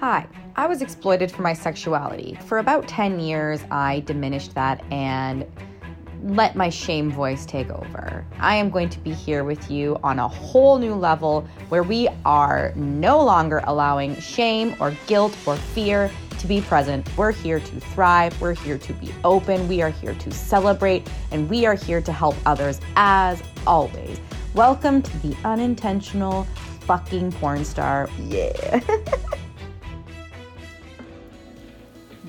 Hi, I was exploited for my sexuality. For about 10 years, I diminished that and let my shame voice take over. I am going to be here with you on a whole new level where we are no longer allowing shame or guilt or fear to be present. We're here to thrive. We're here to be open. We are here to celebrate. And we are here to help others as always. Welcome to the unintentional fucking porn star. Yeah.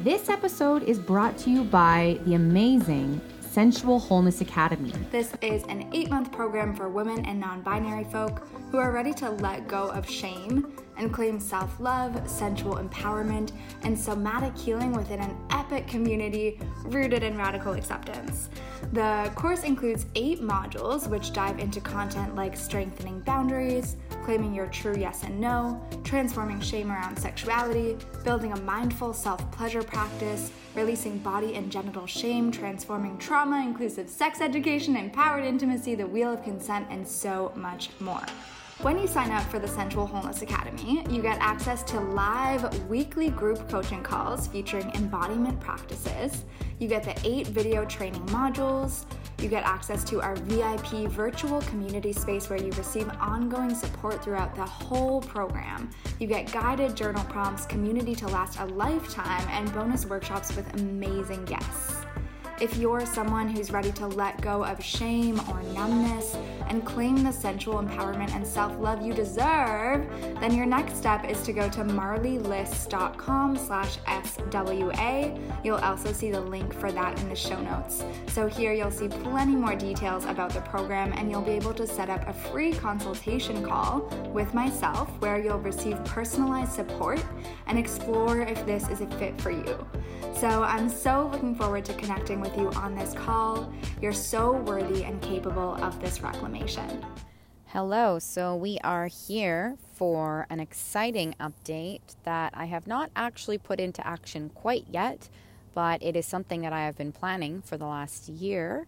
this episode is brought to you by the amazing Sensual Wholeness Academy. This is an eight month program for women and non binary folk who are ready to let go of shame and claim self love, sensual empowerment, and somatic healing within an epic community rooted in radical acceptance. The course includes eight modules which dive into content like strengthening boundaries, claiming your true yes and no, transforming shame around sexuality, building a mindful self pleasure practice, releasing body and genital shame, transforming trauma, inclusive sex education, empowered intimacy, the wheel of consent, and so much more. When you sign up for the Sensual Wholeness Academy, you get access to live weekly group coaching calls featuring embodiment practices. You get the eight video training modules. You get access to our VIP virtual community space where you receive ongoing support throughout the whole program. You get guided journal prompts, community to last a lifetime, and bonus workshops with amazing guests. If you're someone who's ready to let go of shame or numbness and claim the sensual empowerment and self-love you deserve, then your next step is to go to marleeliss.com slash SWA. You'll also see the link for that in the show notes. So here you'll see plenty more details about the program and you'll be able to set up a free consultation call with myself where you'll receive personalized support and explore if this is a fit for you. So I'm so looking forward to connecting with you on this call. You're so worthy and capable of this reclamation. Hello, so we are here for an exciting update that I have not actually put into action quite yet, but it is something that I have been planning for the last year.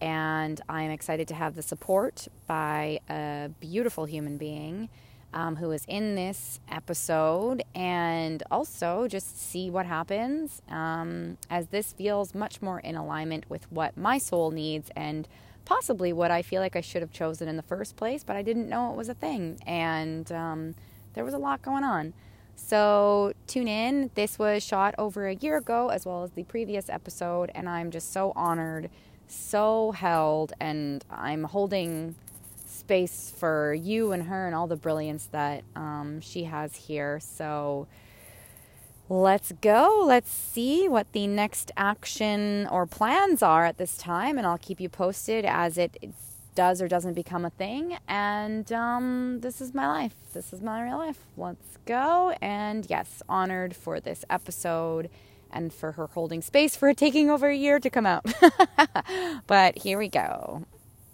And I'm excited to have the support by a beautiful human being um, who is in this episode and also just see what happens um, as this feels much more in alignment with what my soul needs and possibly what I feel like I should have chosen in the first place, but I didn't know it was a thing. And um, there was a lot going on. So tune in. This was shot over a year ago, as well as the previous episode, and I'm just so honored, so held, and I'm holding space for you and her and all the brilliance that um, she has here. So let's go. Let's see what the next action or plans are at this time, and I'll keep you posted as it does or doesn't become a thing. And um, this is my life. This is my real life. Let's go. And yes, honored for this episode and for her holding space for it taking over a year to come out. but here we go.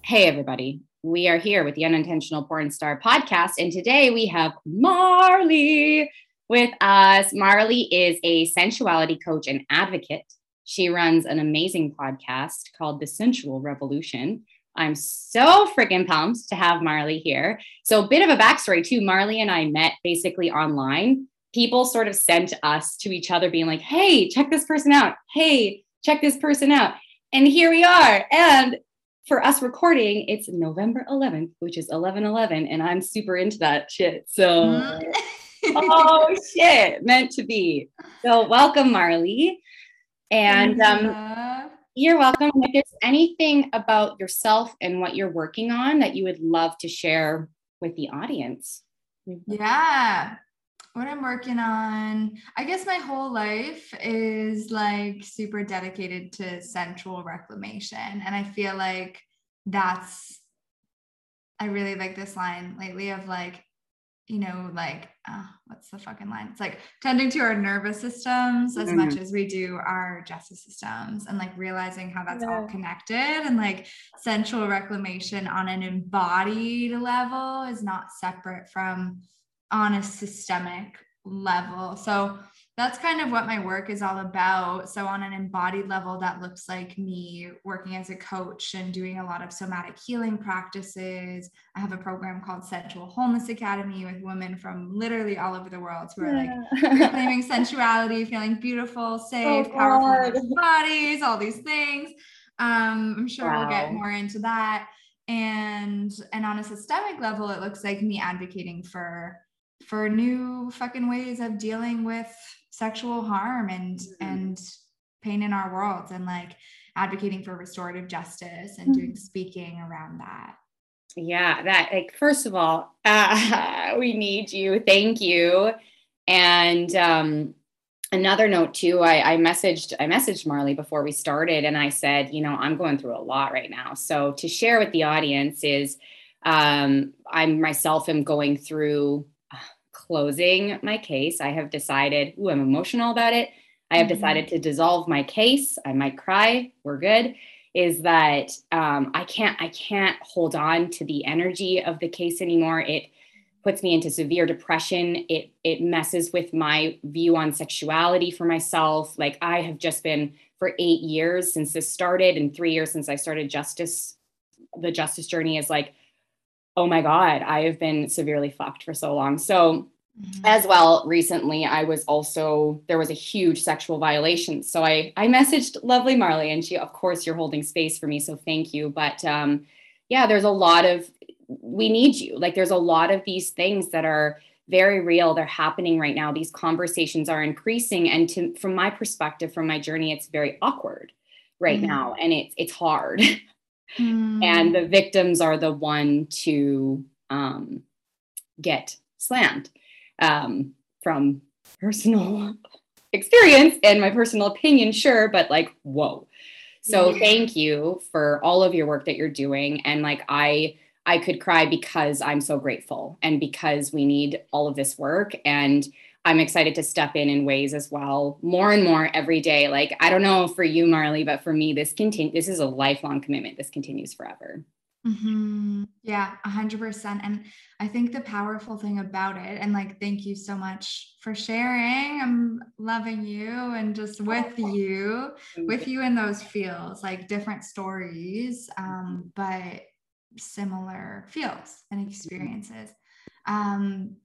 Hey, everybody we are here with the Unintentional Porn Star podcast. And today we have Marlee with us. Marlee is a sensuality coach and advocate. She runs an amazing podcast called The Sensual Revolution. I'm so freaking pumped to have Marlee here. So, a bit of a backstory too. Marlee and I met basically online. People sort of sent us to each other, being like, hey, check this person out. Hey, check this person out. And here we are. And for us recording, it's November 11th, which is 11 11, and I'm super into that shit. So, mm. oh shit, meant to be. So, welcome, Marlee. And um, you're welcome. If there's anything about yourself and what you're working on that you would love to share with the audience. Yeah what I'm working on, I guess my whole life is like super dedicated to sensual reclamation. And I feel like that's, I really like this line lately of like, you know, like, uh, what's the fucking line? It's like tending to our nervous systems as mm-hmm. much as we do our justice systems and like realizing how that's yeah. all connected and like sensual reclamation on an embodied level is not separate from on a systemic level. So that's kind of what my work is all about. So, on an embodied level, that looks like me working as a coach and doing a lot of somatic healing practices. I have a program called Sensual Wholeness Academy with women from literally all over the world who are like reclaiming sensuality, feeling beautiful, safe, oh, powerful bodies, all these things. Um, I'm sure wow. we'll get more into that. And and on a systemic level, it looks like me advocating for for new fucking ways of dealing with sexual harm and mm-hmm. and pain in our worlds and like advocating for restorative justice and doing mm-hmm. speaking around that yeah that like first of all uh, we need you thank you and um another note too I, I messaged i messaged marlee before we started and i said you know i'm going through a lot right now so to share with the audience is um i myself am going through closing my case. I have decided, ooh, I'm emotional about it. I have mm-hmm. decided to dissolve my case. I might cry. We're good. Is that um, I can't I can't hold on to the energy of the case anymore. It puts me into severe depression. It it messes with my view on sexuality for myself. Like I have just been for eight years since this started, and three years since I started justice. The justice journey is like, oh my god, I have been severely fucked for so long. So Mm-hmm. As well, recently I was also there was a huge sexual violation. So I I messaged lovely Marlee and she of course you're holding space for me so thank you. But um yeah, there's a lot of we need you. Like there's a lot of these things that are very real. They're happening right now. These conversations are increasing and to from my perspective from my journey it's very awkward right mm. now and it's it's hard. Mm. and the victims are the one to um get slammed um, from personal experience and my personal opinion, sure, but like, whoa. So thank you for all of your work that you're doing. And like, I, I could cry because I'm so grateful and because we need all of this work. And I'm excited to step in in ways as well, more and more every day. Like, I don't know for you, Marlee, but for me, this continue. This is a lifelong commitment. This continues forever. Mm-hmm. Yeah, a hundred percent. And I think the powerful thing about it, and like, thank you so much for sharing. I'm loving you and just with you, with you in those feels, like different stories, um, but similar feels and experiences. Um,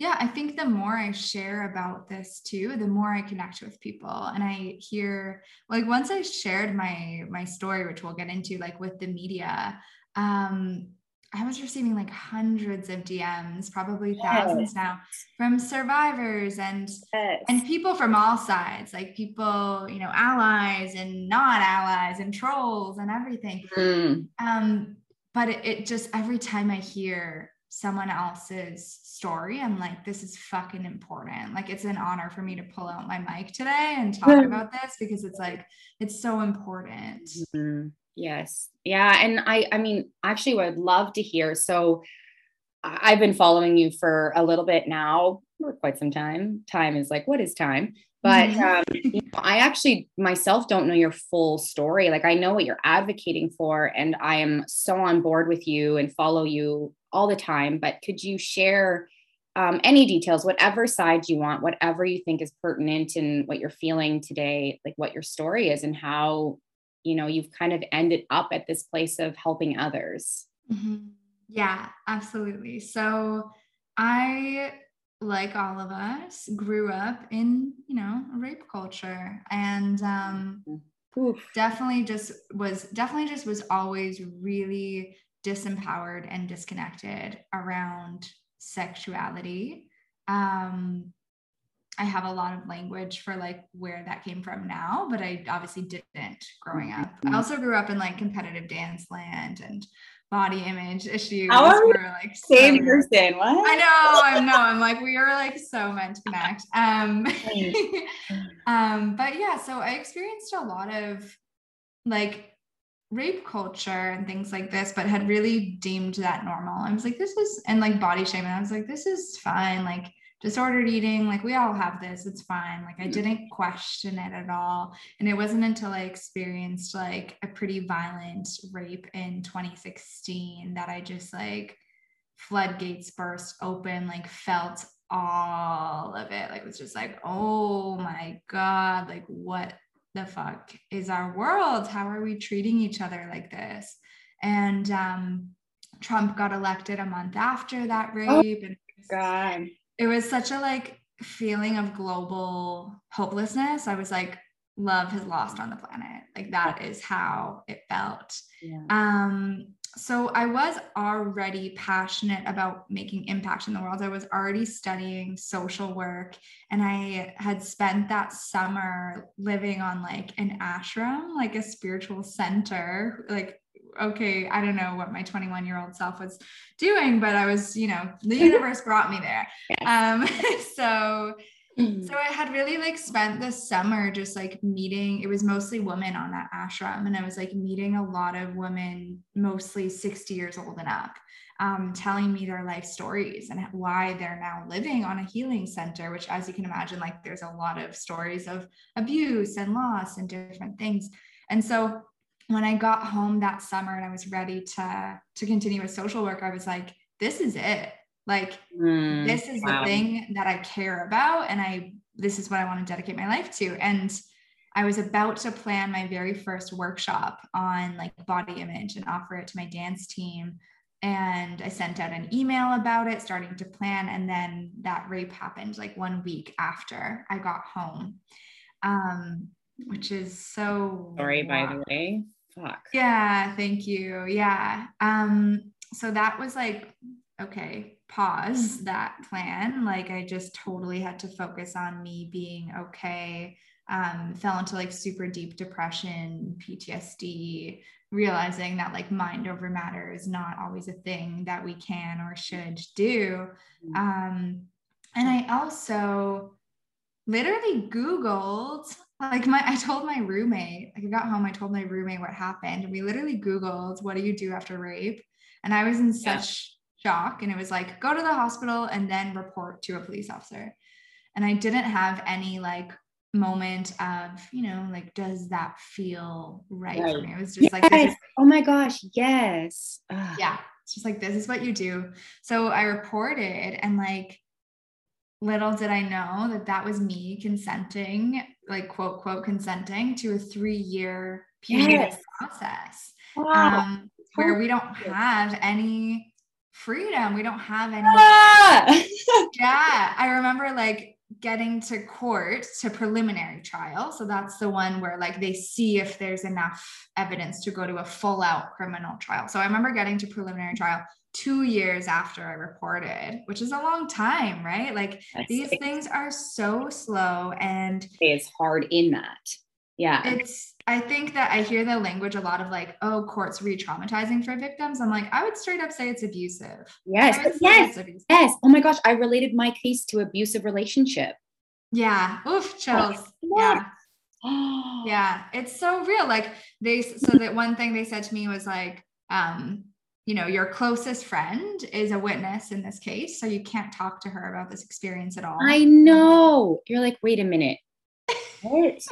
yeah, I think the more I share about this too, the more I connect with people. And I hear like once I shared my my story, which we'll get into, like with the media, um, I was receiving like hundreds of DMs, probably thousands yes. now, from survivors and yes. and people from all sides, like people, you know, allies and not allies and trolls and everything. Mm. Um, but it, it just every time I hear someone else's story, I'm like, this is fucking important. Like it's an honor for me to pull out my mic today and talk about this because it's like it's so important. Mm-hmm. Yes. Yeah. And I, I mean, actually i would love to hear. So I've been following you for a little bit now, for quite some time. Time is like, what is time? But mm-hmm. um, you know, I actually myself don't know your full story. Like I know what you're advocating for, and I am so on board with you and follow you all the time. But could you share um, any details, whatever side you want, whatever you think is pertinent in what you're feeling today, like what your story is and how you know you've kind of ended up at this place of helping others mm-hmm. yeah absolutely so i like all of us grew up in you know rape culture and um Oof. definitely just was definitely just was always really disempowered and disconnected around sexuality um I have a lot of language for like where that came from now, but I obviously didn't growing up. I mm-hmm. also grew up in like competitive dance land and body image issues. How are we like same so, person? What? I know, I know. I'm like, we are like so meant to connect. Um, um, but yeah, so I experienced a lot of like rape culture and things like this, but had really deemed that normal. I was like, this is and like body shaming. I was like, this is fine. Like disordered eating like we all have this it's fine like i didn't question it at all and it wasn't until i experienced like a pretty violent rape in 2016 that i just like floodgates burst open like felt all of it. Like, it was just like, oh my God, like, what the fuck is our world? How are we treating each other like this? And um, Trump got elected a month after that oh rape. Oh, and God. It was such a like feeling of global hopelessness. I was like, love has lost on the planet. Like that is how it felt. Yeah. Um, so I was already passionate about making impact in the world. I was already studying social work and I had spent that summer living on like an ashram, like a spiritual center, like okay, I don't know what my 21 year old self was doing, but I was, you know, the universe brought me there. Um, so Mm-hmm. So I had really like spent the summer just like meeting, it was mostly women on that ashram. And I was like meeting a lot of women, mostly 60 years old and up, um, telling me their life stories and why they're now living on a healing center, which, as you can imagine, like there's a lot of stories of abuse and loss and different things. And so when I got home that summer and I was ready to to continue with social work, I was like, this is it. Like mm, this is wow. the thing that I care about and I this is what I want to dedicate my life to. And I was about to plan my very first workshop on like body image and offer it to my dance team. And I sent out an email about it, starting to plan. And then that rape happened like one week after I got home, um, which is so. Sorry, by the way. Fuck. Yeah, thank you. Yeah. Um, so that was like, okay, pause that plan. Like I just totally had to focus on me being okay. Um, fell into like super deep depression, PTSD, realizing that like mind over matter is not always a thing that we can or should do. Mm-hmm. Um, and I also literally Googled, like my, I told my roommate, like I got home, I told my roommate what happened. And we literally Googled, what do you do after rape? And I was in such shock and it was like go to the hospital and then report to a police officer and i didn't have any like moment of you know like does that feel right, right. for me it was just yes. like is, oh my gosh yes Ugh. yeah it's just like this is what you do so i reported and like little did i know that that was me consenting like quote quote consenting to a three year yes. process wow. um, where we don't have any freedom. We don't have any. Ah! yeah. I remember like getting to court to preliminary trial. So that's the one where like they see if there's enough evidence to go to a full out criminal trial. So I remember getting to preliminary trial two years after I reported, which is a long time, right? Like that's these things are so slow and it's hard in that. Yeah. It's I think that I hear the language a lot of like, oh, courts re-traumatizing for victims. I'm like, I would straight up say it's abusive. Yes. Yes. Abusive. Yes. Oh my gosh. I related my case to abusive relationship. Yeah. Oof, chills. Yeah. yeah. It's so real. Like they so that one thing they said to me was like, um, you know, your closest friend is a witness in this case. So you can't talk to her about this experience at all. I know. You're like, wait a minute. What?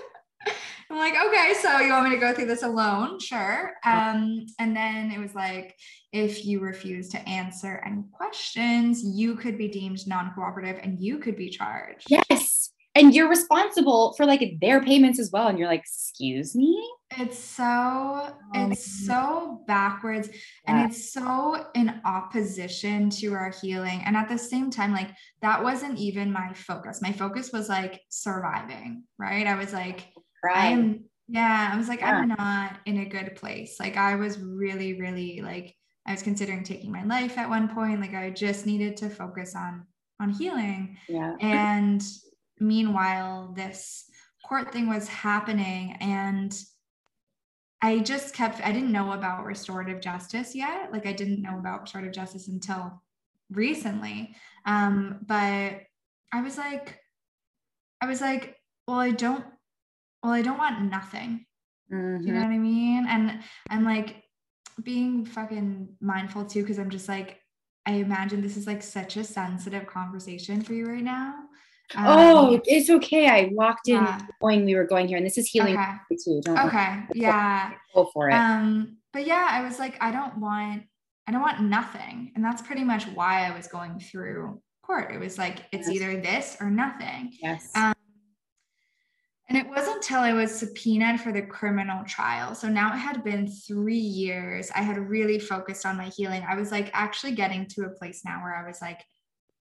I'm like, okay, so you want me to go through this alone? Sure. Um, and then it was like, if you refuse to answer any questions, you could be deemed non cooperative and you could be charged. Yes. And you're responsible for like their payments as well. And you're like, excuse me? It's so, it's um, so backwards yeah. and it's so in opposition to our healing. And at the same time, like that wasn't even my focus. My focus was like surviving, right? I was like, I'm yeah, I was like, yeah. I'm not in a good place. Like I was really, really like I was considering taking my life at one point. Like I just needed to focus on on healing. Yeah. And meanwhile, this court thing was happening and I just kept I didn't know about restorative justice yet. Like I didn't know about restorative justice until recently. Um, but I was like, I was like, well, I don't well, I don't want nothing. Mm-hmm. you know what I mean? And I'm like being fucking mindful too, because I'm just like, I imagine this is like such a sensitive conversation for you right now. Um, oh, it's okay. I walked in yeah. knowing we were going here, and this is healing okay. too. Don't okay, yeah, go for it. Um, but yeah, I was like, I don't want, I don't want nothing, and that's pretty much why I was going through court. It was like, it's yes. either this or nothing. Yes. Um, and it wasn't until I was subpoenaed for the criminal trial. So now it had been three years. I had really focused on my healing. I was like actually getting to a place now where I was like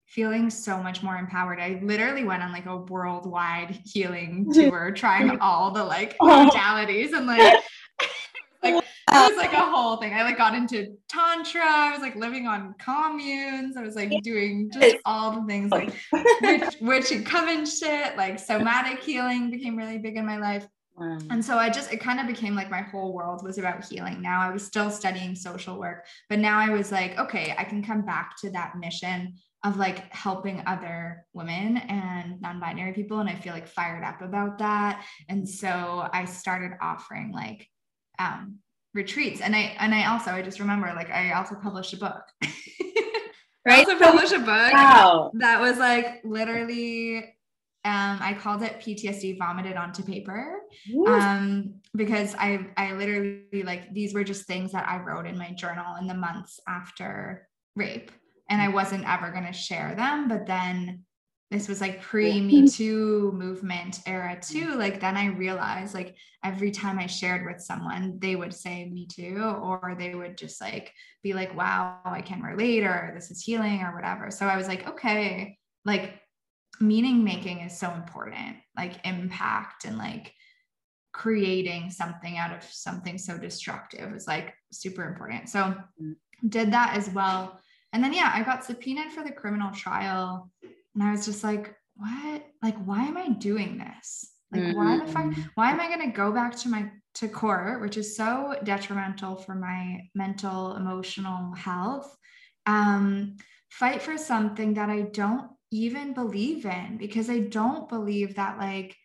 feeling so much more empowered. I literally went on like a worldwide healing tour, trying all the like oh. modalities and like like oh, it was like a whole thing. I like got into tantra. I was like living on communes. I was like doing just all the things like witch, witch and coven shit. Like somatic healing became really big in my life. And so I just, it kind of became like my whole world was about healing. Now I was still studying social work, but now I was like, okay, I can come back to that mission of like helping other women and non-binary people and i feel like fired up about that. And so i started offering like um retreats. And i and i also i just remember like i also published a book. Right I also published a book wow. that was like literally um, I called it PTSD vomited onto paper. Um, because I I literally like these were just things that I wrote in my journal in the months after rape and I wasn't ever going to share them. But then this was like pre Me Too movement era too. Like then I realized like every time I shared with someone, they would say Me Too, or they would just like be like, wow, I can relate, or this is healing, or whatever. So I was like, okay, like meaning making is so important, like impact and like creating something out of something so destructive is like super important. So mm. did that as well and then, yeah, I got subpoenaed for the criminal trial. And I was just like, what? Like, why am I doing this? Like, mm-hmm. why the fuck? Mm. Why am I going to go back to my to court, which is so detrimental for my mental, emotional health? Um, fight for something that I don't even believe in because I don't believe that like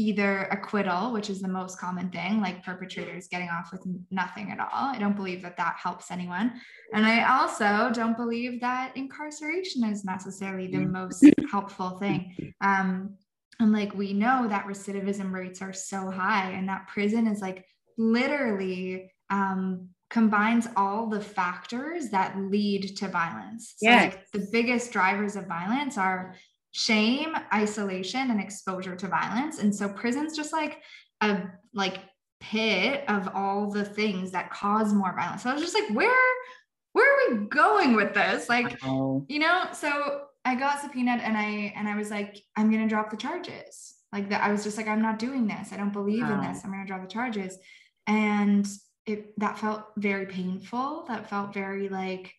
either acquittal, which is the most common thing, like perpetrators getting off with nothing at all. I don't believe that that helps anyone. And I also don't believe that incarceration is necessarily the mm. most helpful thing. Um, and like we know that recidivism rates are so high, and that prison is like literally um, combines all the factors that lead to violence. So yes. like the biggest drivers of violence are shame, isolation, and exposure to violence. And so prison's just like a like pit of all the things that cause more violence. So I was just like, where where are we going with this? Like, you know, so I got subpoenaed and I and I was like, I'm gonna drop the charges. Like that, I was just like, I'm not doing this. I don't believe wow. in this. I'm gonna drop the charges. And it that felt very painful. That felt very like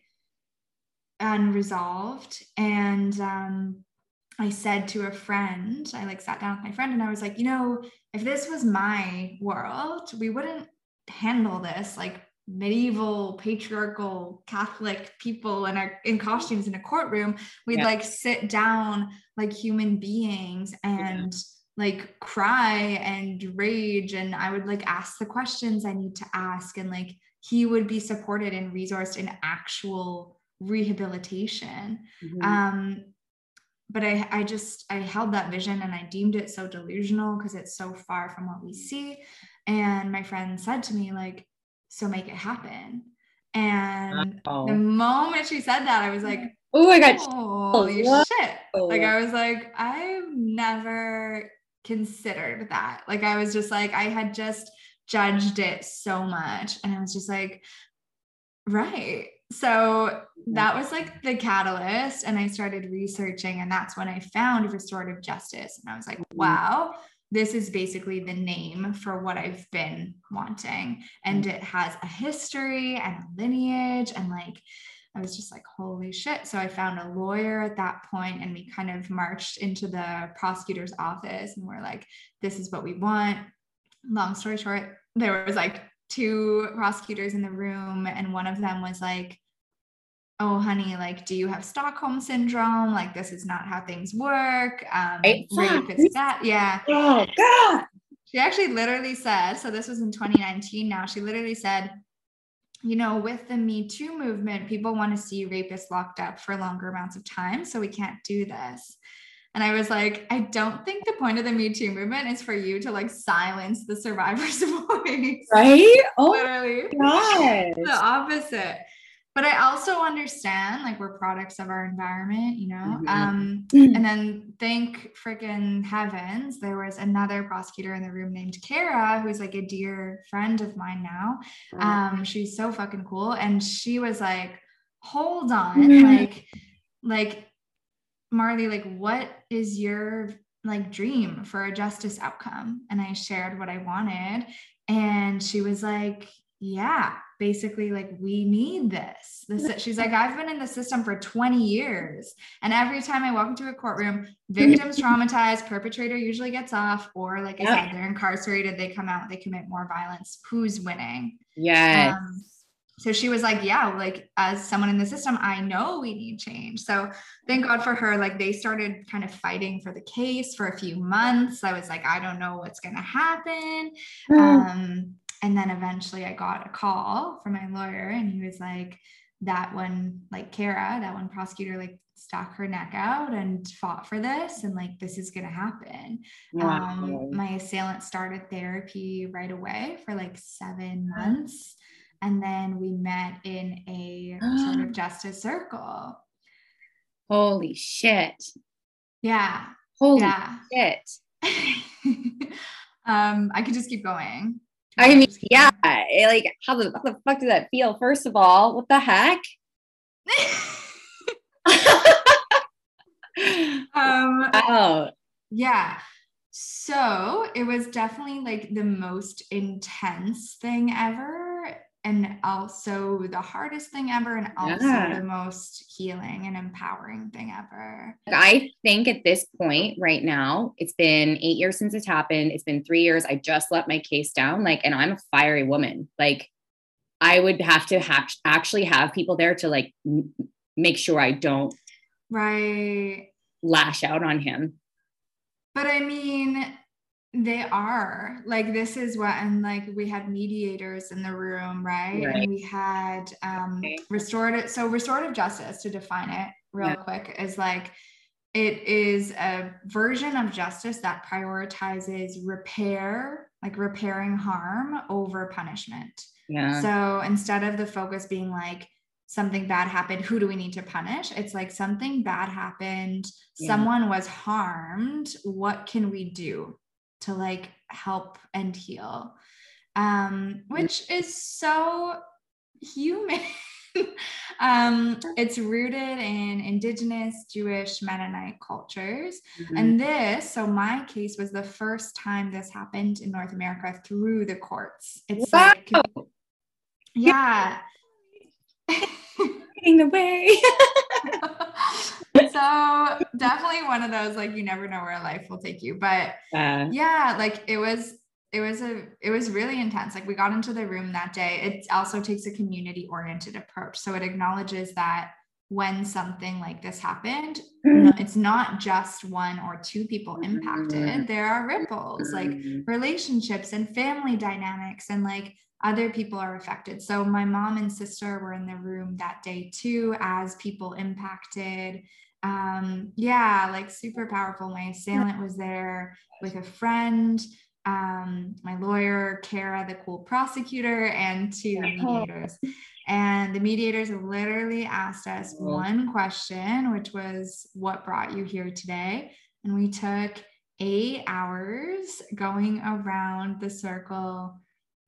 unresolved. And um I said to a friend, I like sat down with my friend and I was like, you know, if this was my world, we wouldn't handle this like medieval patriarchal catholic people in our in costumes in a courtroom we'd yeah. like sit down like human beings and yeah. like cry and rage and i would like ask the questions i need to ask and like he would be supported and resourced in actual rehabilitation mm-hmm. um but I, I just I held that vision and I deemed it so delusional because it's so far from what we see. And my friend said to me, like, so make it happen. And Uh-oh. the moment she said that, I was like, oh my god, holy oh, shit. Like I was like, I've never considered that. Like I was just like, I had just judged it so much. And I was just like, right so that was like the catalyst and i started researching and that's when i found restorative justice and i was like mm-hmm. wow this is basically the name for what i've been wanting and mm. it has a history and a lineage and like I was just like, holy shit. So I found a lawyer at that point and we kind of marched into the prosecutor's office and we're like, this is what we want. Long story short, there was like two prosecutors in the room and one of them was like, oh honey like do you have stockholm syndrome? Like this is not how things work. Um rape is that yeah. Oh god. She actually literally said so this was in 2019 now she literally said you know with the me too movement people want to see rapists locked up for longer amounts of time so we can't do this and I was like, I don't think the point of the Me Too movement is for you to like silence the survivor's voice. Right? Oh, literally. God. the opposite. but I also understand like we're products of our environment, you know. Mhm. Um, and then thank freaking heavens, there was another prosecutor in the room named Kara, who's like a dear friend of mine now. Um, she's so fucking cool, and she was like, "Hold on, Mhm. like, like Marlee, like, what is your like dream for a justice outcome?" And I shared what I wanted, and she was like, "Yeah." Basically, like we need this. This she's like, I've been in the system for 20 years. And every time I walk into a courtroom, victims traumatized, perpetrator usually gets off, or like I Yeah. said, they're incarcerated, they come out, they commit more violence. Who's winning? Yes. Um, so she was like, Yeah, like as someone in the system, I know we need change. So thank God for her. Like they started kind of fighting for the case for a few months. I was like, I don't know what's going to happen. Um, and then eventually I got a call from my lawyer, and he was like, That one, like Kara, that one prosecutor, like stuck her neck out and fought for this, and like this is going to happen. Wow. Um, my assailant started therapy right away for like seven months. And then we met in a sort of justice circle. Holy shit. Yeah. Holy Yeah. shit. um, I could just keep going. I mean, yeah. Like, how the, how the fuck did that feel? First of all, what the heck? um, wow. Yeah. So it was definitely like the most intense thing ever. And also the hardest thing ever. And also Yeah. the most healing and empowering thing ever. I think at this point right now, it's been eight years since it's happened. It's been three years. I just let my case down. Like, and I'm a fiery woman. Like, I would have to ha- actually have people there to like m- make sure I don't Right. lash out on him. But I mean, they are like this is what and like we had mediators in the room, right? Right. And we had um Okay. restorative so restorative justice to define it real Yeah. quick is like it is a version of justice that prioritizes repair, like repairing harm over punishment. Yeah. So instead of the focus being like something bad happened, who do we need to punish? It's like something bad happened, Yeah. someone was harmed. What can we do to like help and heal? Um, which is so human. um, it's rooted in indigenous Jewish Mennonite cultures. Mhm. And this, so my case was the first time this happened in North America through the courts. It's Wow. like, yeah. The way. so definitely one of those like you never know where life will take you. But Uh, yeah, like it was it was a it was really intense. Like we got into the room that day. It also takes a community oriented approach. So it acknowledges that when something like this happened, it's not just one or two people impacted. There are ripples, like Mhm. relationships and family dynamics and like other people are affected. So my mom and sister were in the room that day too as people impacted. Um yeah, like super powerful. My assailant was there with a friend, um my lawyer, Kara, the cool prosecutor and two mediators. And the mediators literally asked us one question, which was what brought you here today? And we took eight hours going around the circle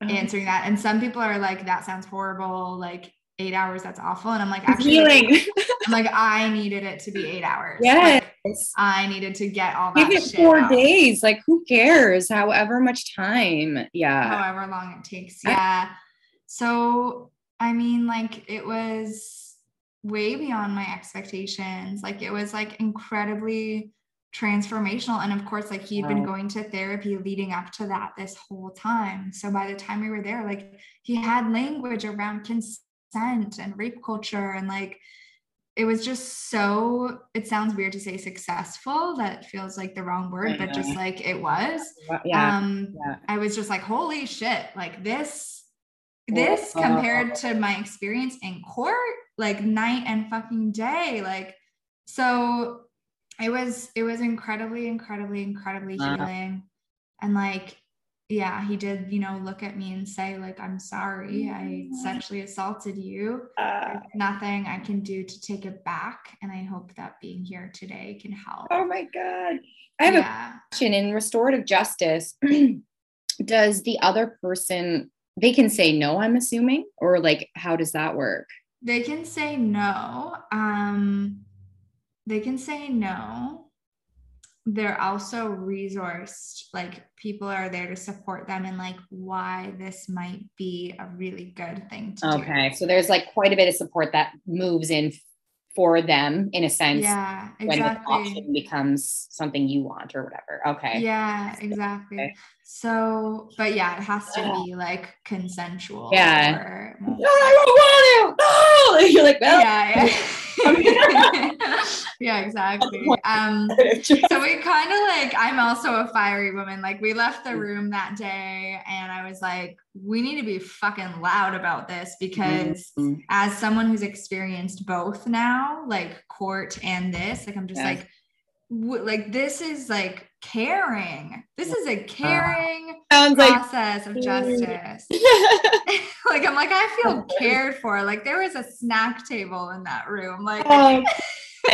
Oh. answering that. And some people are like, that sounds horrible. Like eight hours, that's awful. And I'm like, actually, healing. I'm like, I needed it to be eight hours. Yes. Like, I needed to get all that Give it four out, days. Like, who cares? However much time. Yeah. however long it takes. Yeah. So, I mean, like, it was way beyond my expectations. Like, it was like incredibly transformational. And of course, like, he'd been going to therapy leading up to that this whole time. So, by the time we were there, like, he had language around consent and rape culture and like, it was just so it sounds weird to say successful that feels like the wrong word but just like it was Yeah. um yeah. i was just like holy shit like this this compared to my experience in court like night and fucking day like so it was it was incredibly incredibly incredibly Wow. healing and like yeah, he did, you know, look at me and say, like, I'm sorry, I Mm. sexually assaulted you. Uh, nothing I can do to take it back. And I hope that being here today can help. oh my God. I have a question in restorative justice. does the other person, they can say no, I'm assuming, or like, how does that work? They can say no. Um, they can say no. They're also resourced, like people are there to support them and like why this might be a really good thing to do. Okay. So there's like quite a bit of support that moves in for them in a sense Yeah, exactly. when the option becomes something you want or whatever. Okay. Yeah, exactly. Okay. So, but yeah, it has to be like consensual. Yeah. or- No, I don't want to. No. You're like, well, yeah, yeah. yeah, exactly. Um, so we kind of like i'm also a fiery woman. Like we left the room that day and i was like we need to be fucking loud about this because Mhm. as someone who's experienced both now like court and this like i'm just Yeah. like w- like this is like caring. This is a caring sounds like process of justice. Like i'm like i feel cared for. Like there was a snack table in that room like um,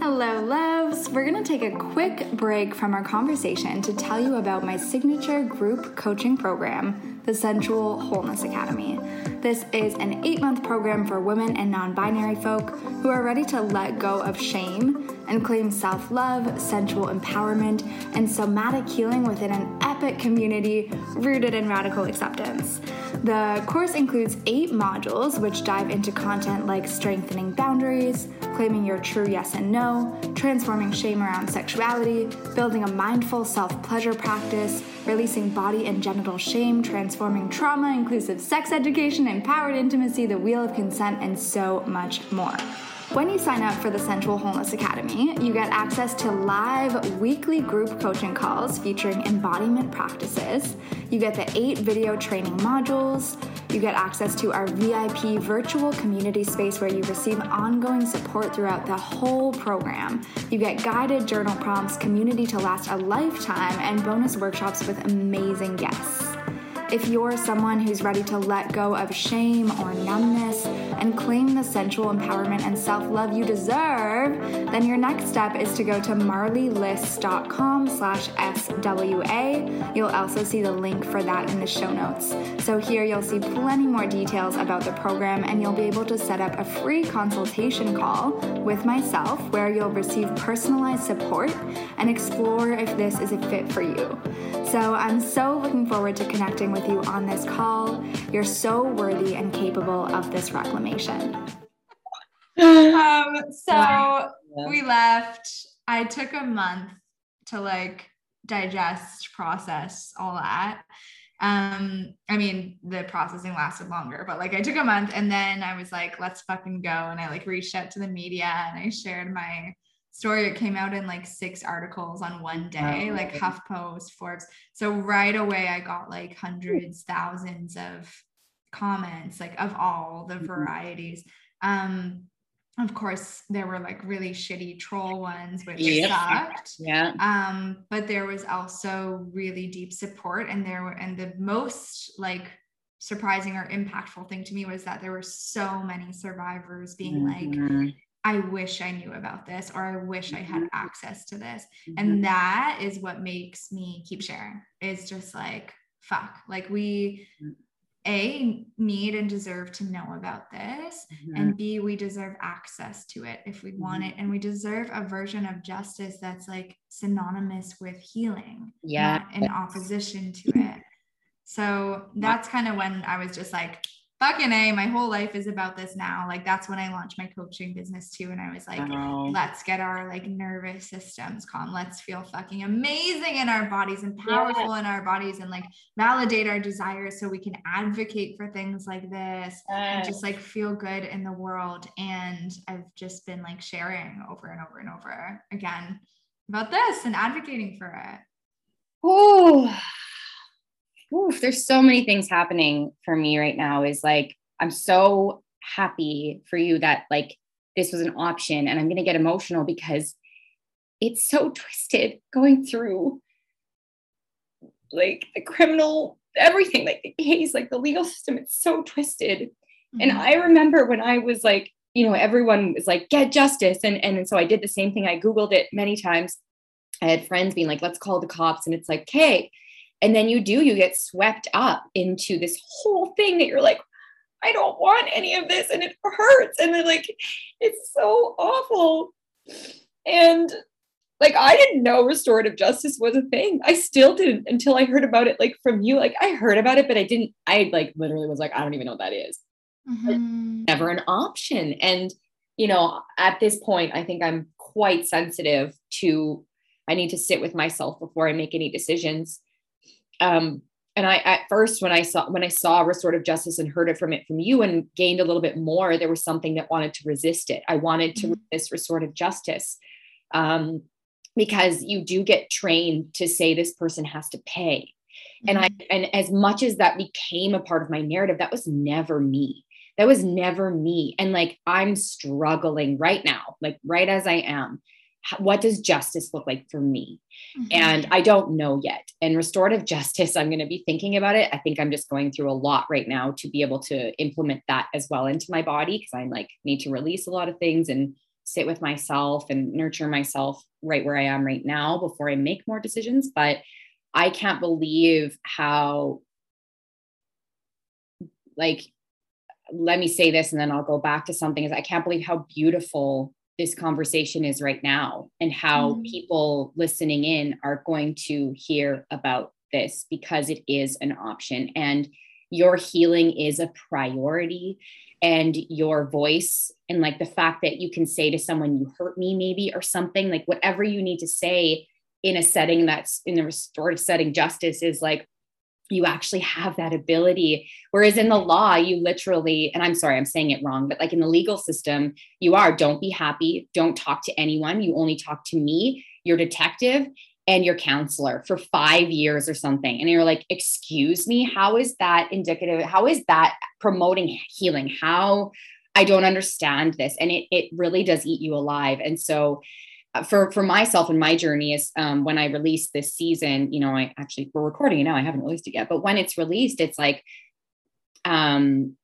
Hello, loves. We're going to take a quick break from our conversation to tell you about my signature group coaching program, the Sensual Wholeness Academy. This is an eight month program for women and non binary folk who are ready to let go of shame and claim self love, sensual empowerment, and somatic healing within an epic community rooted in radical acceptance. The course includes eight modules which dive into content like strengthening boundaries, claiming your true yes and no, transforming shame around sexuality, building a mindful self pleasure practice, releasing body and genital shame, transforming trauma, inclusive sex education, empowered intimacy, the wheel of consent, and so much more. When you sign up for the Sensual Wholeness Academy, you get access to live weekly group coaching calls featuring embodiment practices. You get the eight video training modules. You get access to our VIP virtual community space where you receive ongoing support throughout the whole program. You get guided journal prompts, community to last a lifetime, and bonus workshops with amazing guests. If you're someone who's ready to let go of shame or numbness and claim the sensual empowerment and self love you deserve, then your next step is to go to marleeliss.com slash SWA. You'll also see the link for that in the show notes. So here you'll see plenty more details about the program and you'll be able to set up a free consultation call with myself where you'll receive personalized support and explore if this is a fit for you. So I'm so looking forward to connecting with you on this call. You're so worthy and capable of this reclamation. Um, so we left. I took a month to like digest, process all that. Um, I mean, the processing lasted longer, but like I took a month and then I was like, let's fucking go. And I like reached out to the media and I shared my story. It came out in like six articles on one day, like HuffPost, Forbes. So right away I got like hundreds, thousands of comments, like of all the Mhm. varieties. Um, of course, there were like really shitty troll ones, which Yep. sucked. Yeah. Um, but there was also really deep support, and there were, and the most like surprising or impactful thing to me was that there were so many survivors being like, Mhm. I wish I knew about this, or I wish I had Mhm. access to this. Mhm. And that is what makes me keep sharing. Is just like, fuck, like we Mm. A need and deserve to know about this Mhm. and b we deserve access to it if we want Mhm. it and we deserve a version of justice that's like synonymous with healing yeah. in opposition to it so that's kind of when i was just like fucking a my whole life is about this now. Like that's when i launched my coaching business too and i was like Wow. let's get our like nervous systems calm. Let's feel fucking amazing in our bodies and powerful in our bodies and like validate our desires so we can advocate for things like this and just like feel good in the world. And i've just been like sharing over and over and over again about this and advocating for it. Ooh. Oof, there's so many things happening for me right now. Is like I'm so happy for you that like this was an option, and I'm gonna get emotional because it's so twisted going through like the criminal, everything, like the case, like the legal system, it's so twisted. Mm-hmm. And I remember when I was like, you know, everyone was like, get justice. And, and so I did the same thing. I Googled it many times. I had friends being like, let's call the cops. And it's like, okay. And then you do, you get swept up into this whole thing that you're like, I don't want any of this. And it hurts. And then like, it's so awful. And like I didn't know restorative justice was a thing. I still didn't until I heard about it like from you. Like I heard about it, but I didn't, I like literally was like, I don't even know what that is. Mm-hmm. Never an option. And you know, at this point, I think I'm quite sensitive to I need to sit with myself before I make any decisions. Um, and I at first when I saw when I saw restorative justice and heard it from it from you and gained a little bit more, there was something that wanted to resist it. I wanted to mm-hmm. resist restorative justice. Um, because you do get trained to say this person has to pay. And I mm-hmm. and as much as that became a part of my narrative, that was never me. That was never me. And like I'm struggling right now, like right as I am. What does justice look like for me? Mm-hmm. And I don't know yet. And restorative justice, I'm going to be thinking about it. I think I'm just going through a lot right now to be able to implement that as well into my body because I like need to release a lot of things and sit with myself and nurture myself right where I am right now before I make more decisions. But I can't believe how, like, let me say this and then I'll go back to something is I can't believe how beautiful this conversation is right now and how mm-hmm. people listening in are going to hear about this because it is an option and your healing is a priority and your voice and like the fact that you can say to someone you hurt me maybe or something like whatever you need to say in a setting that's in a restorative setting justice is like you actually have that ability whereas in the law you literally and i'm sorry i'm saying it wrong but like in the legal system you are don't be happy don't talk to anyone you only talk to me your detective and your counselor for five years or something. And you're like, excuse me, how is that indicative? How is that promoting healing? How I don't understand this. And it, it really does eat you alive. And so for, for myself and my journey is um, when I release this season, you know, I actually, we're recording it now. I haven't released it yet, but when it's released, it's like, um,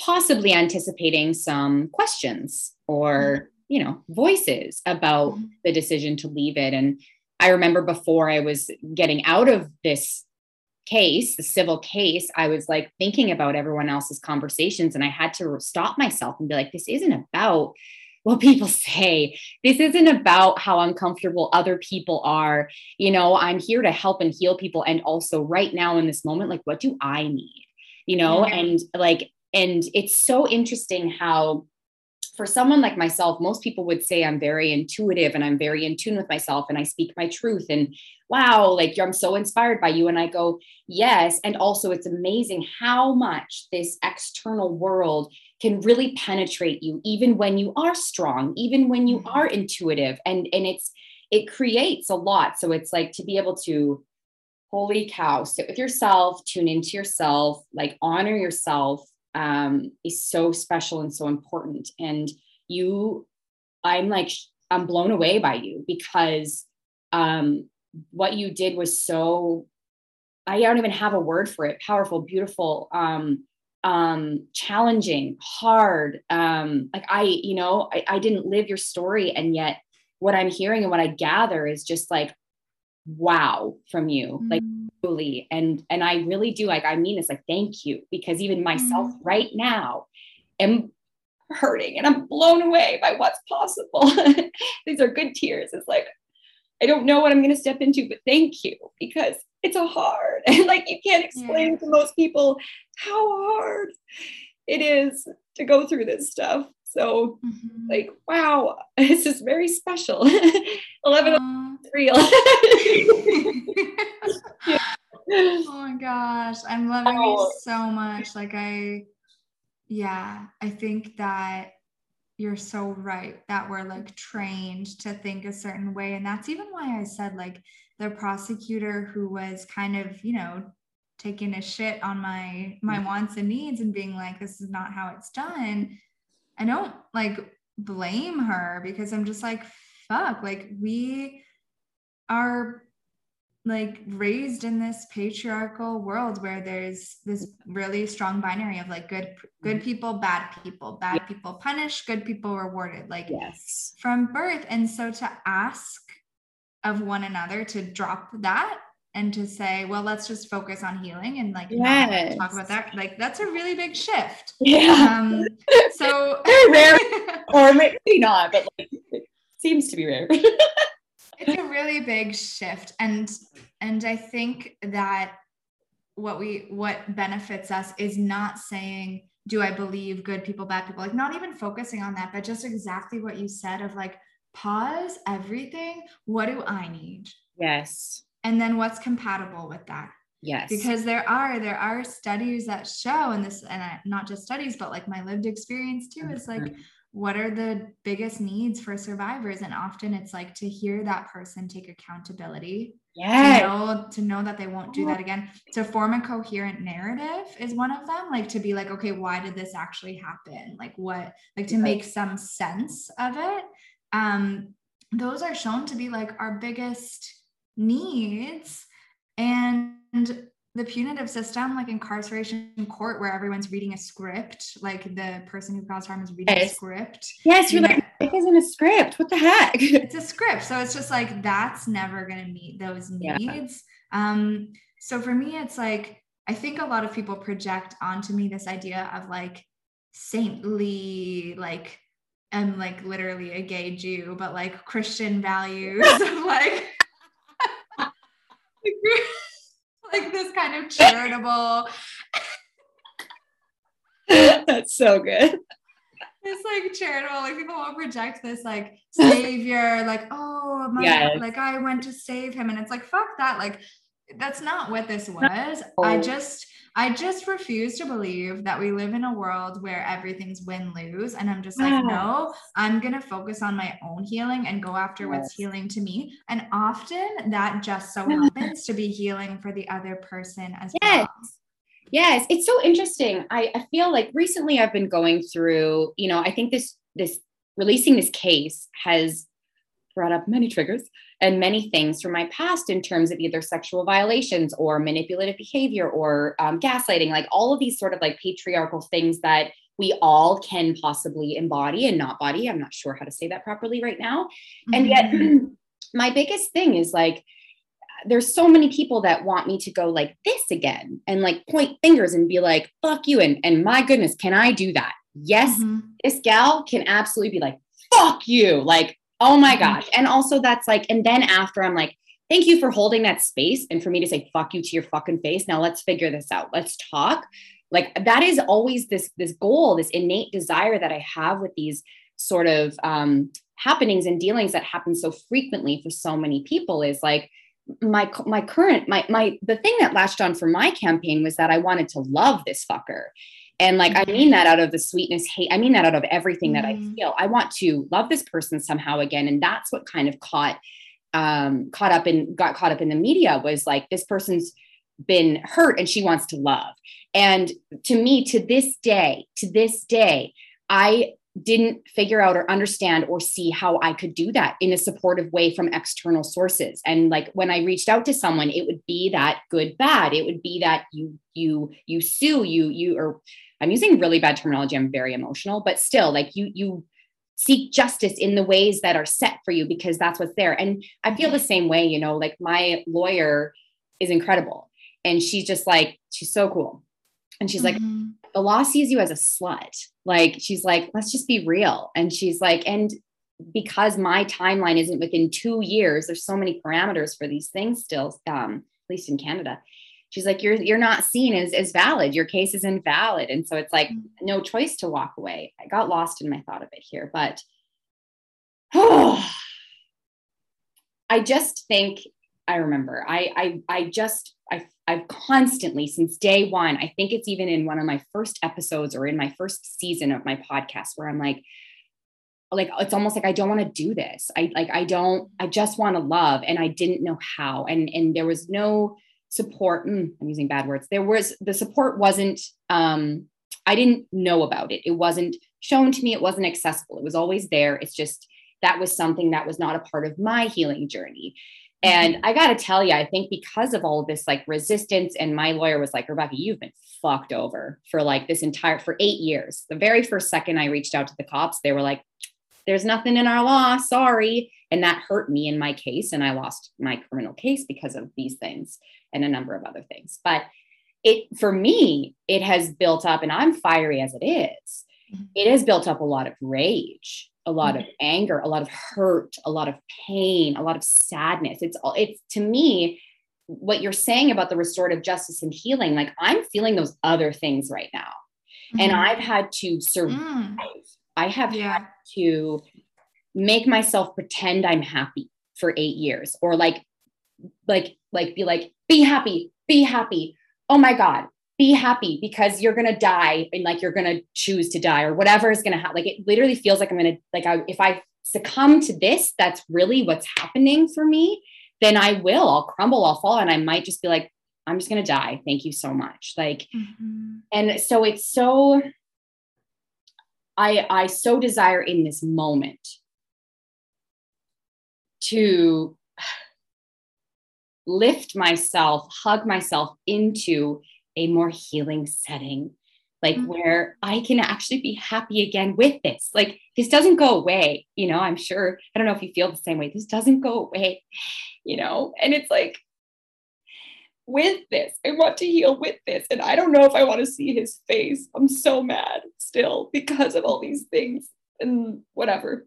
possibly anticipating some questions or, mm-hmm. you know, voices about mm-hmm. the decision to leave it. And I remember before I was getting out of this case, the civil case, I was like thinking about everyone else's conversations and I had to stop myself and be like, this isn't about what people say. This isn't about how uncomfortable other people are. You know, I'm here to help and heal people. And also, right now in this moment, like, what do I need? You know, yeah. and like, and it's so interesting how for someone like myself, most people would say I'm very intuitive and I'm very in tune with myself and I speak my truth. And wow, like I'm so inspired by you. And I go, yes. And also, it's amazing how much this external world can really penetrate you, even when you are strong, even when you are mm-hmm. intuitive. And, and it's, it creates a lot. So it's like to be able to, holy cow, sit with yourself, tune into yourself, like honor yourself um, is so special and so important. And you, I'm like, I'm blown away by you because um, what you did was so, I don't even have a word for it powerful, beautiful, um, um, challenging, hard. Um, like I, you know, I, I didn't live your story. And yet what I'm hearing and what I gather is just like, wow from you. Mm-hmm. Like and and i really do like i mean this like thank you because even myself mm-hmm. right now am hurting and i'm blown away by what's possible these are good tears it's like i don't know what i'm going to step into but thank you because it's a hard and like you can't explain yeah. to most people how hard it is to go through this stuff so mm-hmm. like wow this is very special 11 uh, real yeah. oh my gosh i'm loving oh. it so much like i yeah i think that you're so right that we're like trained to think a certain way and that's even why i said like the prosecutor who was kind of you know taking a shit on my my mm. wants and needs and being like this is not how it's done i don't like blame her because i'm just like fuck? Like we are like raised in this patriarchal world where there's this really strong binary of like good good people bad people. Bad yeah. people punished good people rewarded. Like yes. from birth. And so to ask of one another to drop that and to say well let's just focus on healing and like yes. talk about that like that's a really big shift. Yeah. Um so rare. Or maybe not but like seems to be rare. It's a really big shift and and i think that what we what benefits us is not saying do i believe good people bad people? Like not even focusing on that but just exactly what you said of like pause everything. What do i need? Yes. And then what's compatible with that? Yes. Because there are there are studies that show and this and I, not just studies but like my lived experience too is like mm-hmm what are the biggest needs for survivors? And often it's like to hear that person take accountability yeah to know to know that they won't do that again. To form a coherent narrative is one of them like to be like okay why did this actually happen? Like what like to make some sense of it. Um those are shown to be like our biggest needs. And the punitive system, like incarceration court, where everyone's reading a script, like the person who caused harm is reading yes. a script. Yes, you're you like, it isn't a script. What the heck? it's a script. So it's just like that's never gonna meet those needs. Yeah. Um, so for me, it's like I think a lot of people project onto me this idea of like saintly, like I'm like literally a gay Jew, but like Christian values of like like this kind of charitable. That's so good. It's like charitable, like people will project this like savior, like, oh my yes. God, like I went to save him. And it's like, fuck that. Like, that's not what this was. No. I just I just refuse to believe that we live in a world where everything's win lose. And I'm just like, no, I'm going to focus on my own healing and go after yes. what's healing to me. And often that just so happens to be healing for the other person as yes. well. Yes, it's so interesting. I, I feel like recently I've been going through, you know, I think this this releasing this case has brought up many triggers and many things from my past in terms of either sexual violations or manipulative behavior or um, gaslighting, like all of these sort of like patriarchal things that we all can possibly embody and not body. I'm not sure how to say that properly right now. Mm-hmm. And yet, mm-hmm. my biggest thing is like, there's so many people that want me to go like this again and like point fingers and be like, fuck you. And, and my goodness, can I do that? Yes, mm-hmm. this gal can absolutely be like, fuck you. Like, Oh my gosh. And also that's like, and then after I'm like, thank you for holding that space and for me to say fuck you to your fucking face. Now let's figure this out. Let's talk. Like that is always this this goal, this innate desire that I have with these sort of um, happenings and dealings that happen so frequently for so many people is like my my current my my the thing that latched on for my campaign was that I wanted to love this fucker and like, I mean that out of the sweetness, hate. I mean that out of everything that. I feel. I want to love this person somehow again. And that's what kind of caught, um, caught up in, got caught up in the media was like, this person's been hurt and she wants to love. And to me, to this day, to this day, I didn't figure out or understand or see how I could do that in a supportive way from external sources. And like when I reached out to someone, it would be that good bad. It would be that you you you sue you you or I'm using really bad terminology. I'm very emotional, but still, like you, you seek justice in the ways that are set for you because that's what's there. And I feel the same way, you know, like my lawyer is incredible and she's just like, she's so cool. And she's mm-hmm. like, the law sees you as a slut. Like, she's like, let's just be real. And she's like, and because my timeline isn't within two years, there's so many parameters for these things still, um, at least in Canada she's like you're you're not seen as as valid your case is invalid and so it's like mm-hmm. no choice to walk away i got lost in my thought of it here but oh, i just think i remember i i i just i i've constantly since day one i think it's even in one of my first episodes or in my first season of my podcast where i'm like like it's almost like I don't want to do this. I like I don't I just want to love and I didn't know how. And and there was no support mm, i'm using bad words. There was the support wasn't um i didn't know about it. It wasn't shown to me. It wasn't accessible. It was always there. It's just that was something that was not a part of my healing journey And I got to tell you, I think because of all of this like resistance, and my lawyer was like, Rebecca, you've been fucked over for like this entire, for eight years. The very first second I reached out to the cops, they were like, there's nothing in our law, sorry. And that hurt me in my case. And I lost my criminal case because of these things and a number of other things. But it, for me, it has built up, and I'm fiery as it is. It has built up a lot of rage a lot of mm-hmm. anger, a lot of hurt, a lot of pain, a lot of sadness. It's all it's to me what you're saying about the restorative justice and healing like I'm feeling those other things right now. Mm-hmm. And I've had to survive. Mm. I have yeah. had to make myself pretend I'm happy for 8 years or like like like be like be happy, be happy. Oh my god, be happy because you're gonna die and like you're gonna choose to die or whatever is gonna happen. Like it literally feels like I'm gonna like I, if I succumb to this, that's really what's happening for me. Then I will. I'll crumble. I'll fall, and I might just be like, I'm just gonna die. Thank you so much. Like, mm-hmm. and so it's so. I I so desire in this moment to lift myself, hug myself into a more healing setting like mm-hmm. where I can actually be happy again with this. Like this doesn't go away, you know. I'm sure I don't know if you feel the same way. This doesn't go away, you know. And it's like with this, I want to heal with this, and I don't know if I want to see his face. I'm so mad still because of all these things and whatever.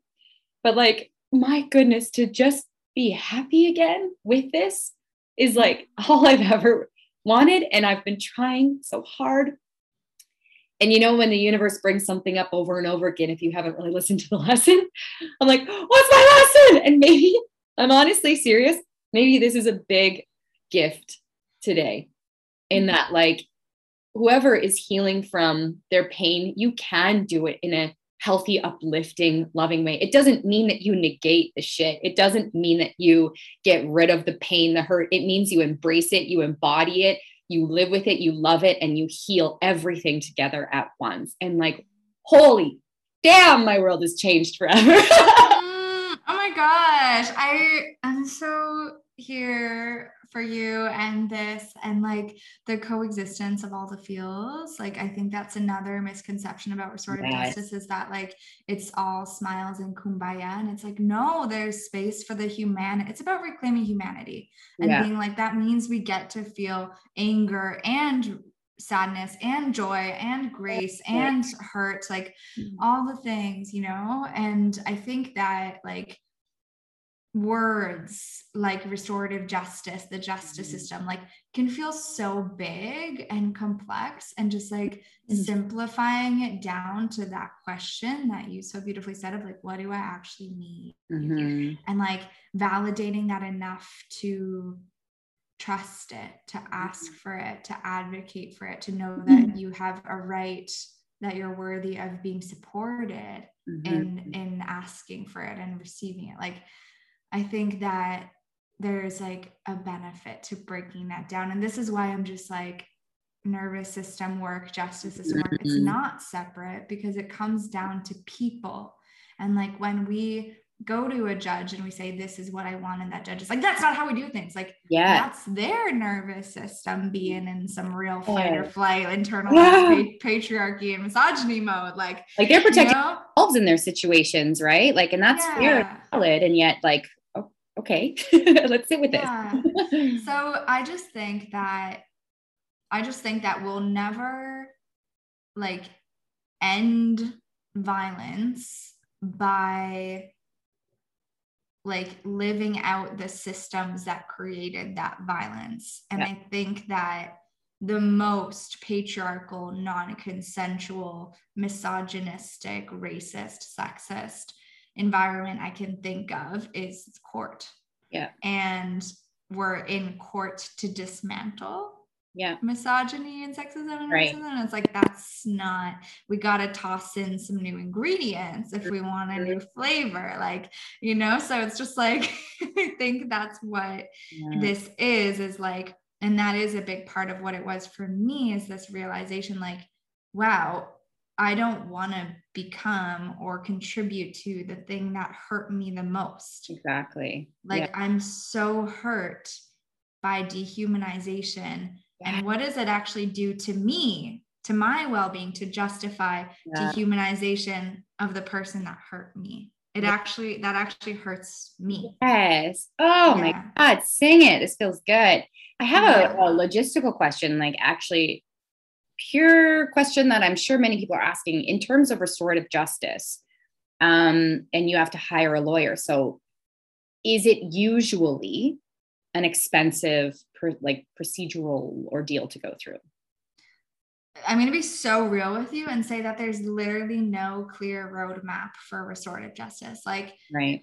But like, my goodness, to just be happy again with this is like all I've ever wanted. And I've been trying so hard. And you know, when the universe brings something up over and over again, if you haven't really listened to the lesson, I'm like, what's my lesson? And maybe I'm honestly serious. Maybe this is a big gift today in that, like, whoever is healing from their pain, you can do it in a healthy, uplifting, loving way. It doesn't mean that you negate the shit. It doesn't mean that you get rid of the pain, the hurt. It means you embrace it, you embody it, you live with it, you love it, and you heal everything together at once. And like, holy damn, my world has changed forever. mm, oh my gosh. I am so here for you and this and like the coexistence of all the feels like i think that's another misconception about restorative justice is that like it's all smiles and kumbaya. And it's like no there's space for the human it's about reclaiming humanity. And yeah. being like that means we get to feel anger and sadness and joy and grace and hurt like mm-hmm. all the things you know? And i think that like words like restorative justice, the justice mm-hmm. system, like can feel so big and complex and just like mm-hmm. simplifying it down to that question that you so beautifully said of like, what do I actually need? Mm-hmm. And like validating that enough to trust it, to ask mm-hmm. for it, to advocate for it, to know that mm-hmm. you have a right that you're worthy of being supported in mm-hmm. in asking for it and receiving it like I think that there's like a benefit to breaking that down. And this is why I'm just like, nervous system work, justice system work, it's mm-hmm. not separate because it comes down to people. And like when we go to a judge and we say, This is what I want, and that judge is like, That's not how we do things. Like, yeah, that's their nervous system being in some real fight or flight, internal yeah. patriarchy and misogyny mode. Like, like they're protecting you know? themselves in their situations, right? Like, and that's yeah. valid. And yet, like, okay, let's sit with yeah. this. so I just think that I just think that we'll never like end violence by like living out the systems that created that violence. And yeah. I think that the most patriarchal, non consensual, misogynistic, racist, sexist environment I can think of is court. Yeah. And we're in court to dismantle yeah misogyny and sexism and right. racism. And it's like that's not we gotta toss in some new ingredients if we want a new flavor. Like, you know, so it's just like I think that's what yeah. this is, is like, and that is a big part of what it was for me is this realization like, wow, I don't want to become or contribute to the thing that hurt me the most. Exactly. Like yeah. I'm so hurt by dehumanization. Yeah. And what does it actually do to me, to my well being, to justify yeah. dehumanization of the person that hurt me? It actually, that actually hurts me. Yes. Oh my God, sing it. This feels good. I have a, a logistical question, like actually pure question that I'm sure many people are asking in terms of restorative justice. Um, and you have to hire a lawyer. So, is it usually an expensive, per, like procedural ordeal to go through? I'm going to be so real with you and say that there's literally no clear roadmap for restorative justice. Like, right.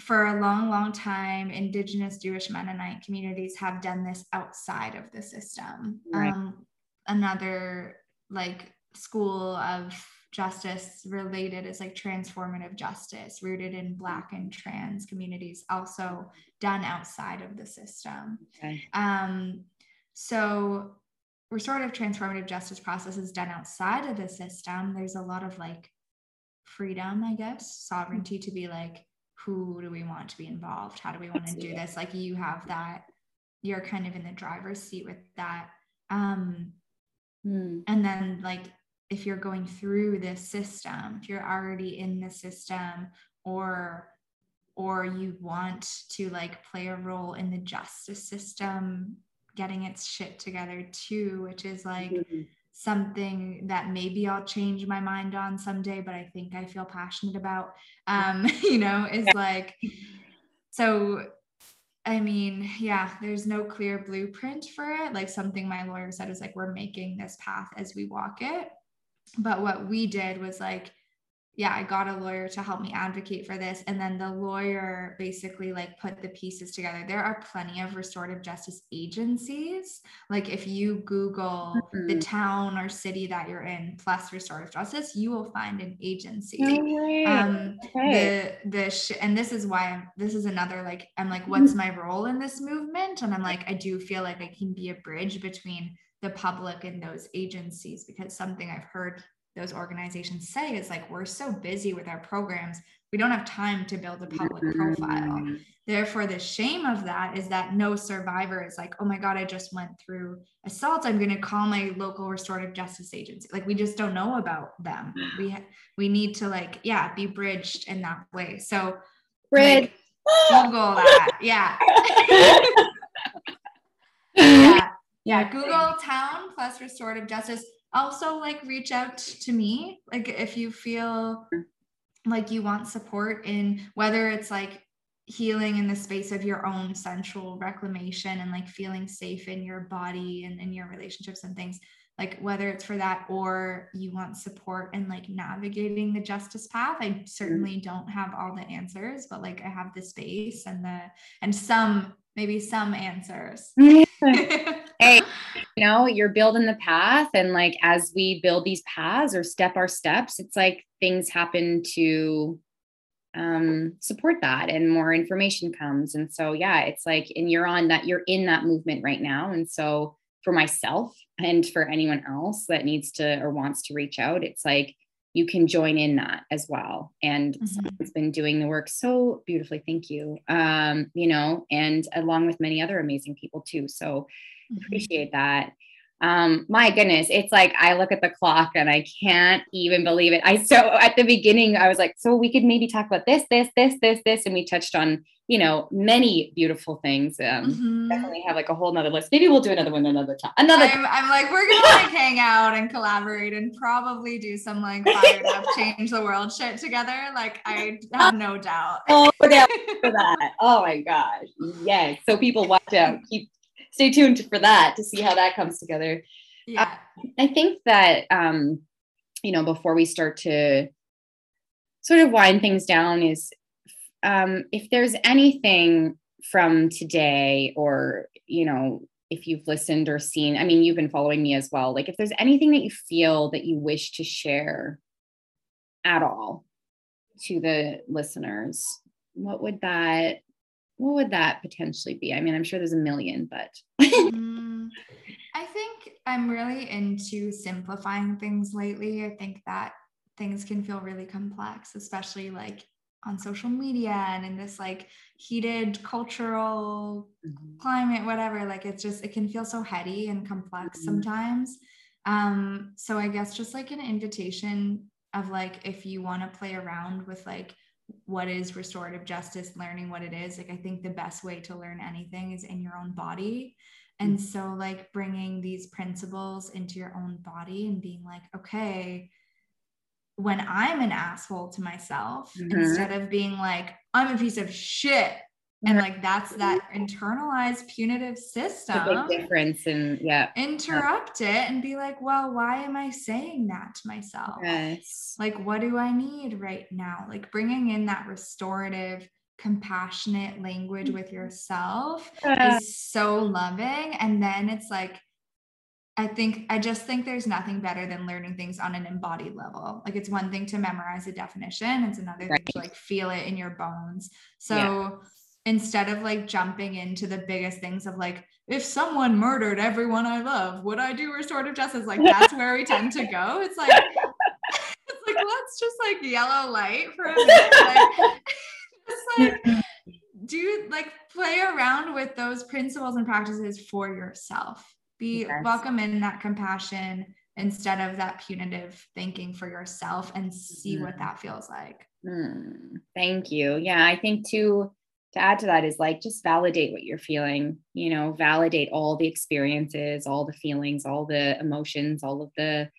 For a long, long time, Indigenous Jewish Mennonite communities have done this outside of the system. Right. Um, another like school of justice related is like transformative justice rooted in black and trans communities also done outside of the system. Okay. um, so restorative transformative justice process is done outside of the system there's a lot of like freedom i guess sovereignty to be like who do we want to be involved? How do we want to do this? Like you have that you're kind of in the driver's seat with that. Um Mm. And then, like, if you're going through this system, if you're already in the system, or or you want to like play a role in the justice system getting its shit together too, which is like mm-hmm. something that maybe I'll change my mind on someday, but I think I feel passionate about. Um, you know, is like so I mean, yeah, there's no clear blueprint for it. Like something my lawyer said is like, we're making this path as we walk it. But what we did was like, yeah, I got a lawyer to help me advocate for this. And then the lawyer basically like put the pieces together. There are plenty of restorative justice agencies. Like if you Google mm-hmm. the town or city that you're in plus restorative justice, you will find an agency. No um, okay. the the sh- and this is why I'm this is another like I'm like, what's mm-hmm. my role in this movement? And I'm like, I do feel like I can be a bridge between the public and those agencies because something I've heard those organizations say is like we're so busy with our programs we don't have time to build a public profile. Mm-hmm. therefore the shame of that is that no survivor is like oh my god i just went through assault. I'm going to call my local restorative justice agency. Like we just don't know about them. We ha- we need to like yeah be bridged in that way. So bridge. like, google that. Yeah. Yeah. Yeah google town plus restorative justice also like reach out to me like if you feel like you want support in whether it's like healing in the space of your own sensual reclamation and like feeling safe in your body and in your relationships and things like whether it's for that or you want support in like navigating the justice path i mm-hmm. certainly don't have all the answers but like i have the space and the and some maybe some answers hey, you know, you're building the path. And like as we build these paths or step our steps, it's like things happen to um, support that and more information comes. And so, yeah, it's like, and you're on that, you're in that movement right now. And so, for myself and for anyone else that needs to or wants to reach out, it's like you can join in that as well. And mm-hmm. someone's been doing the work so beautifully. Thank you. Um, you know, and along with many other amazing people too. So Mm-hmm. appreciate that. Um, my goodness, it's like I look at the clock and I can't even believe it. I so at the beginning, I was like, so we could maybe talk about this, this, this, this, this, and we touched on, you know, many beautiful things. Um, mm-hmm. Definitely have like a whole nother list. Maybe we'll do another one another time. Another. I'm, I'm like, we're gonna like hang out and collaborate and probably do some like fired up, change the world shit together. Like I have no doubt. oh, for that. Oh my gosh, yes. So people watch out. Keep stay tuned for that to see how that comes together. Yeah. Uh, I think that, um, you know, before we start to sort of wind things down, is um, if there's anything from today or, you know, if you've listened or seen, I mean, you've been following me as well. Like, if there's anything that you feel that you wish to share at all to the listeners, what would that what would that potentially be? I mean, I'm sure there's a million, but mm, I think I'm really into simplifying things lately. I think that things can feel really complex, especially like on social media and in this like heated cultural mm-hmm. climate, whatever. Like it's just, it can feel so heady and complex mm-hmm. sometimes. Um, so I guess just like an invitation of like, if you want to play around with like, what is restorative justice, learning what it is, like I think the best way to learn anything is in your own body. And mm-hmm. so, like, bringing these principles into your own body and being like, okay, when I'm an asshole to myself, mm-hmm. instead of being like, I'm a piece of shit. And like that's that internalized punitive system. A big difference and yeah. Interrupt it and be like, well, why am I saying that to myself? Yes. Like, what do I need right now? Like bringing in that restorative, compassionate language with yourself uh, is so loving. And then it's like, I think I just think there's nothing better than learning things on an embodied level. Like it's one thing to memorize a definition, it's another right. thing to like feel it in your bones. So yeah. instead of like jumping into the biggest things of like, if someone murdered everyone I love, would I do restorative justice? Like that's where we tend to go. It's like it's like let's just like yellow light for a minute. Like, just like do like play around with those principles and practices for yourself be yes. welcome in that compassion instead of that punitive thinking for yourself and see mm-hmm. what that feels like. Mm, thank you. Yeah, I think too to add to that is like just validate what you're feeling, you know, validate all the experiences, all the feelings, all the emotions, all of the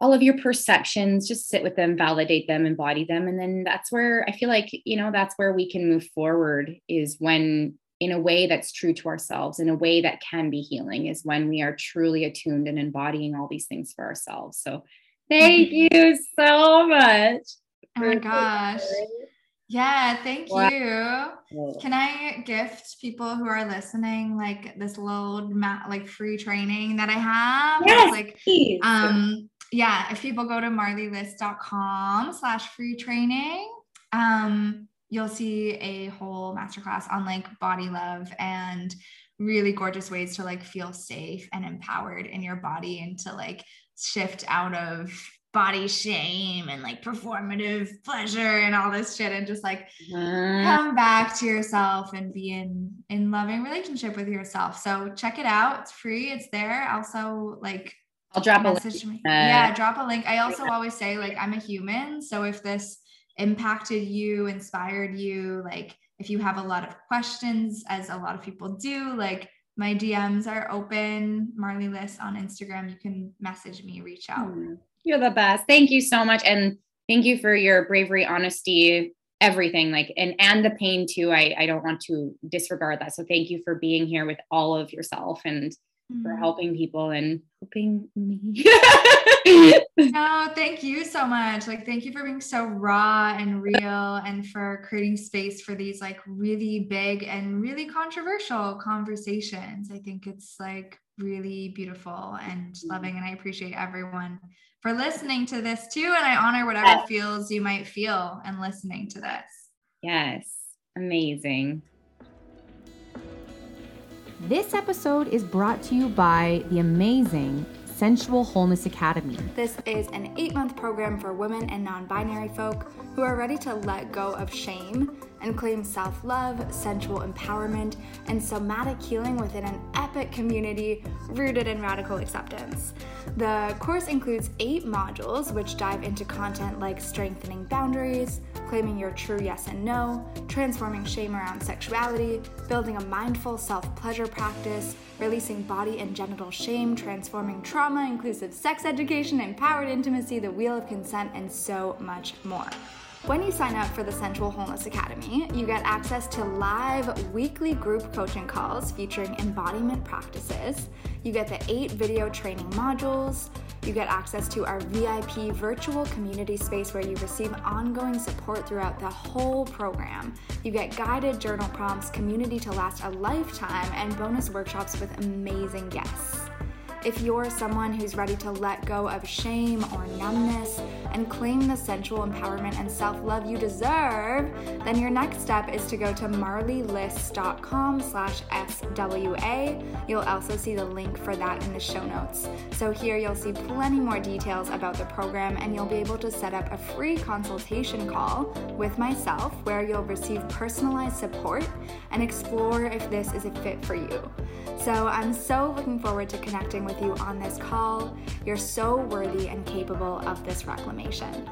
all of your perceptions, just sit with them, validate them, embody them. And then that's where I feel like, you know, that's where we can move forward is when in a way that's true to ourselves, in a way that can be healing, is when we are truly attuned and embodying all these things for ourselves. So, thank mm-hmm. you so much. Oh my gosh. Yeah, thank wow. you. Can I gift people who are listening like this little mat like free training that I have? Yes, like please. um yeah, if people go to marleeliss.com slash free training, um, you'll see a whole masterclass on like body love and really gorgeous ways to like feel safe and empowered in your body and to like shift out of body shame and like performative pleasure and all this shit and just like mm. come back to yourself and be in in loving relationship with yourself so check it out it's free it's there also like i'll drop a link. Me. Uh, yeah drop a link i also always say like i'm a human so if this impacted you, inspired you, like if you have a lot of questions, as a lot of people do, like my DMs are open. Marlee Liss on Instagram. You can message me, reach out. Hmm. You're the best. Thank you so much. And thank you for your bravery, honesty, everything like and and the pain too. I, I don't want to disregard that. So thank you for being here with all of yourself and mm-hmm. for helping people and helping me. no, thank you so much. Like, thank you for being so raw and real and for creating space for these like really big and really controversial conversations. I think it's like really beautiful and mm-hmm. loving. And I appreciate everyone for listening to this too. And I honor whatever yes. feels you might feel and listening to this. Yes. Amazing. This episode is brought to you by the amazing Sensual Wholeness Academy. This is an eight month program for women and non binary folk who are ready to let go of shame and claim self love, sensual empowerment, and somatic healing within an epic community rooted in radical acceptance. The course includes eight modules which dive into content like strengthening boundaries, claiming your true yes and no, transforming shame around sexuality, building a mindful self pleasure practice, releasing body and genital shame, transforming trauma, inclusive sex education, empowered intimacy, the wheel of consent, and so much more. When you sign up for the Sensual Wholeness Academy, you get access to live weekly group coaching calls featuring embodiment practices. You get the eight video training modules. You get access to our VIP virtual community space where you receive ongoing support throughout the whole program. You get guided journal prompts, community to last a lifetime, and bonus workshops with amazing guests. If you're someone who's ready to let go of shame or numbness and claim the sensual empowerment and self love you deserve, then your next step is to go to marleeliss.com slash SWA. You'll also see the link for that in the show notes. So here you'll see plenty more details about the program and you'll be able to set up a free consultation call with myself where you'll receive personalized support and explore if this is a fit for you. So I'm so looking forward to connecting with you on this call. You're so worthy and capable of this reclamation.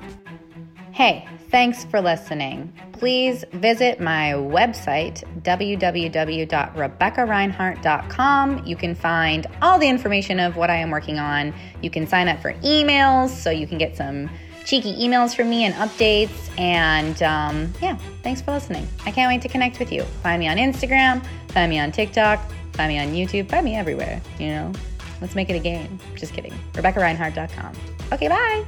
Hey, thanks for listening. Please visit my website, www.rebeccareinhart.com. You can find all the information of what I am working on. You can sign up for emails so you can get some cheeky emails from me and updates. And um, yeah, thanks for listening. I can't wait to connect with you. Find me on Instagram, find me on TikTok, find me on YouTube, find me everywhere, you know? Let's make it a game. Just kidding. RebeccaReinhart.com. Okay, bye.